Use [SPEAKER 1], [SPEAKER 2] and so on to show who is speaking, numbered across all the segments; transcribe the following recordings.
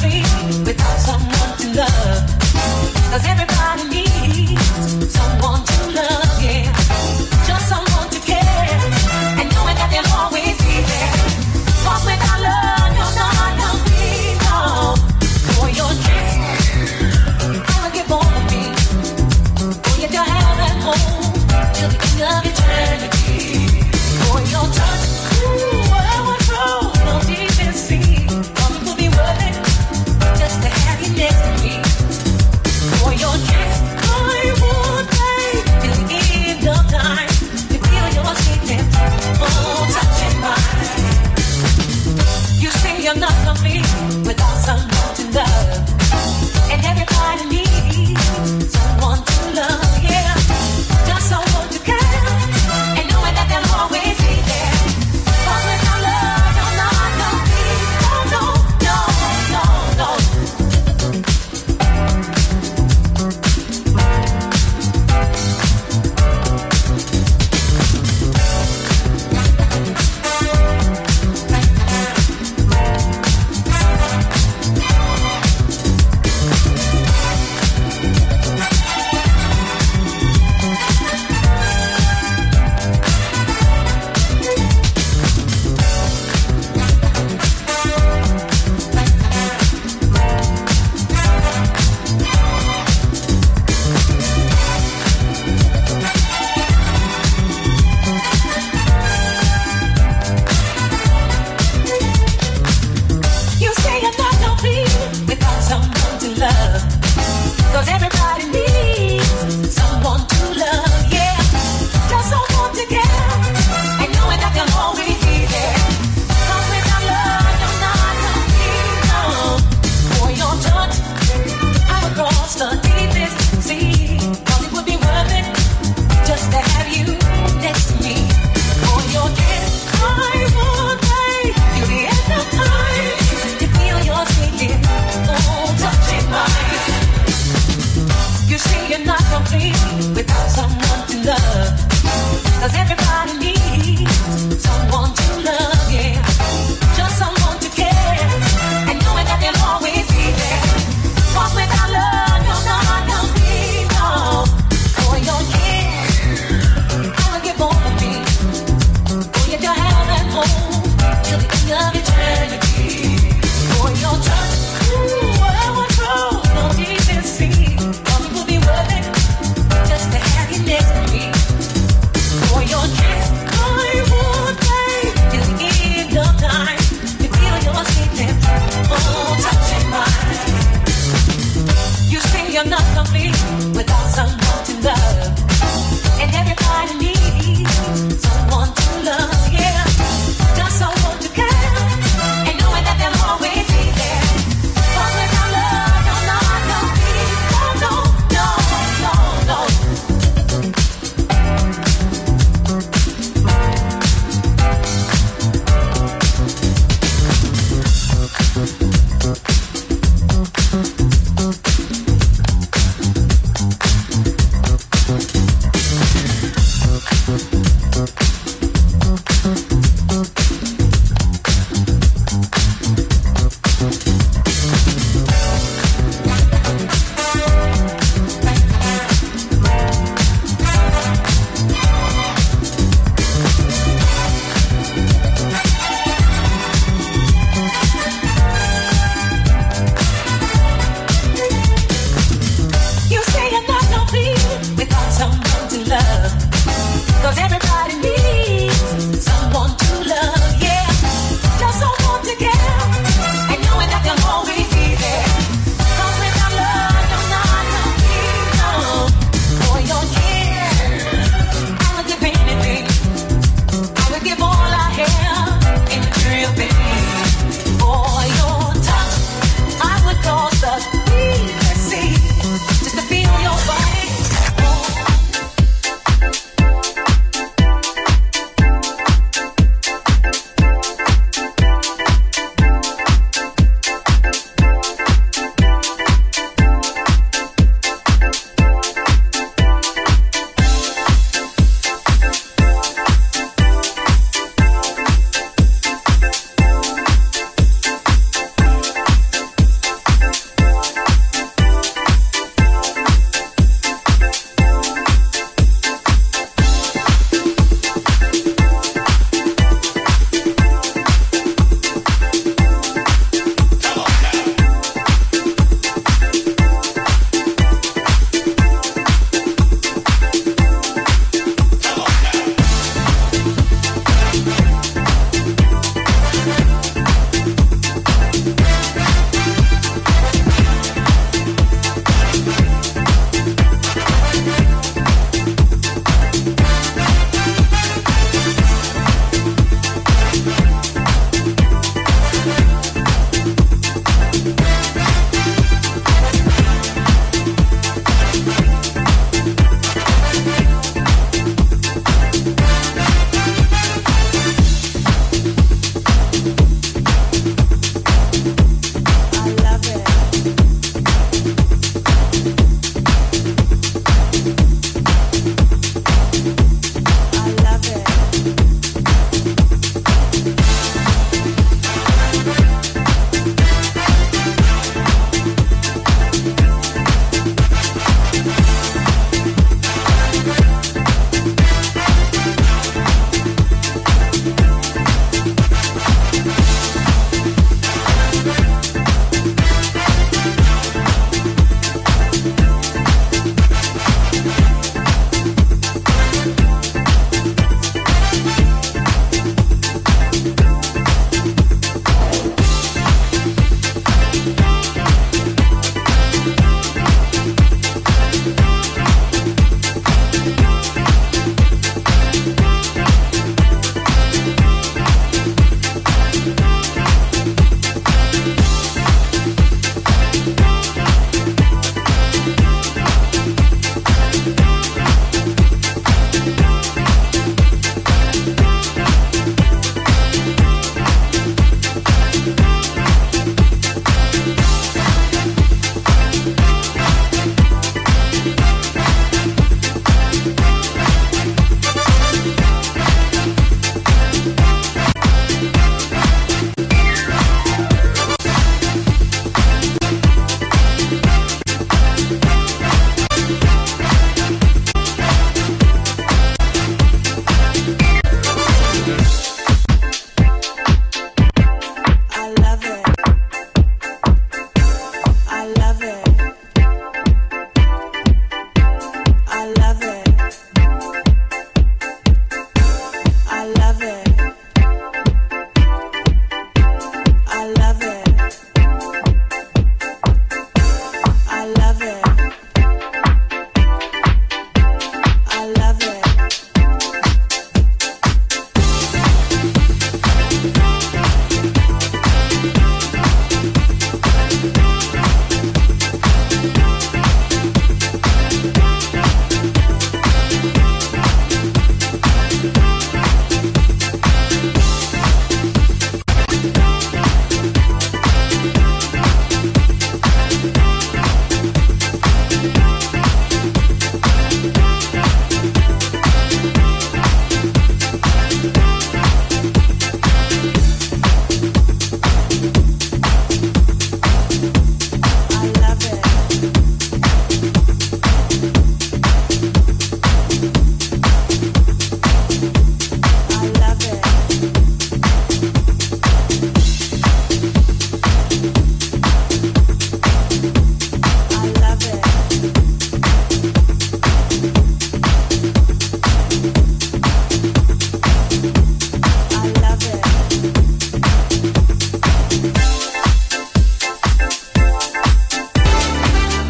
[SPEAKER 1] complete without someone to love. Cause everybody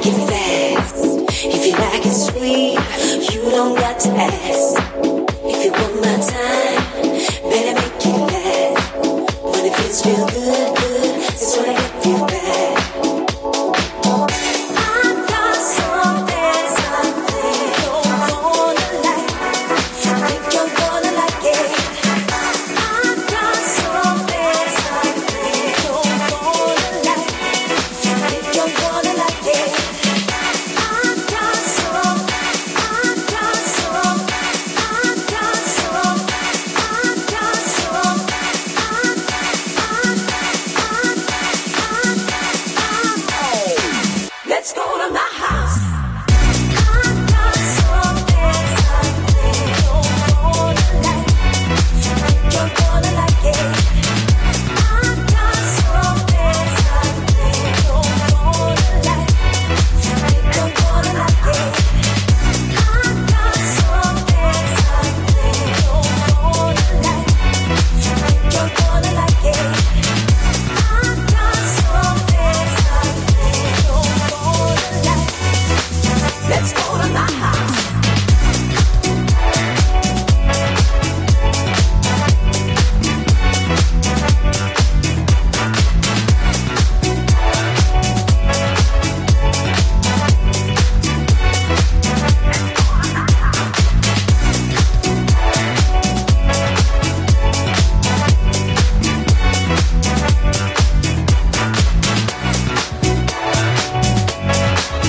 [SPEAKER 2] Like it fast, if you like it sweet, you don't got to ask.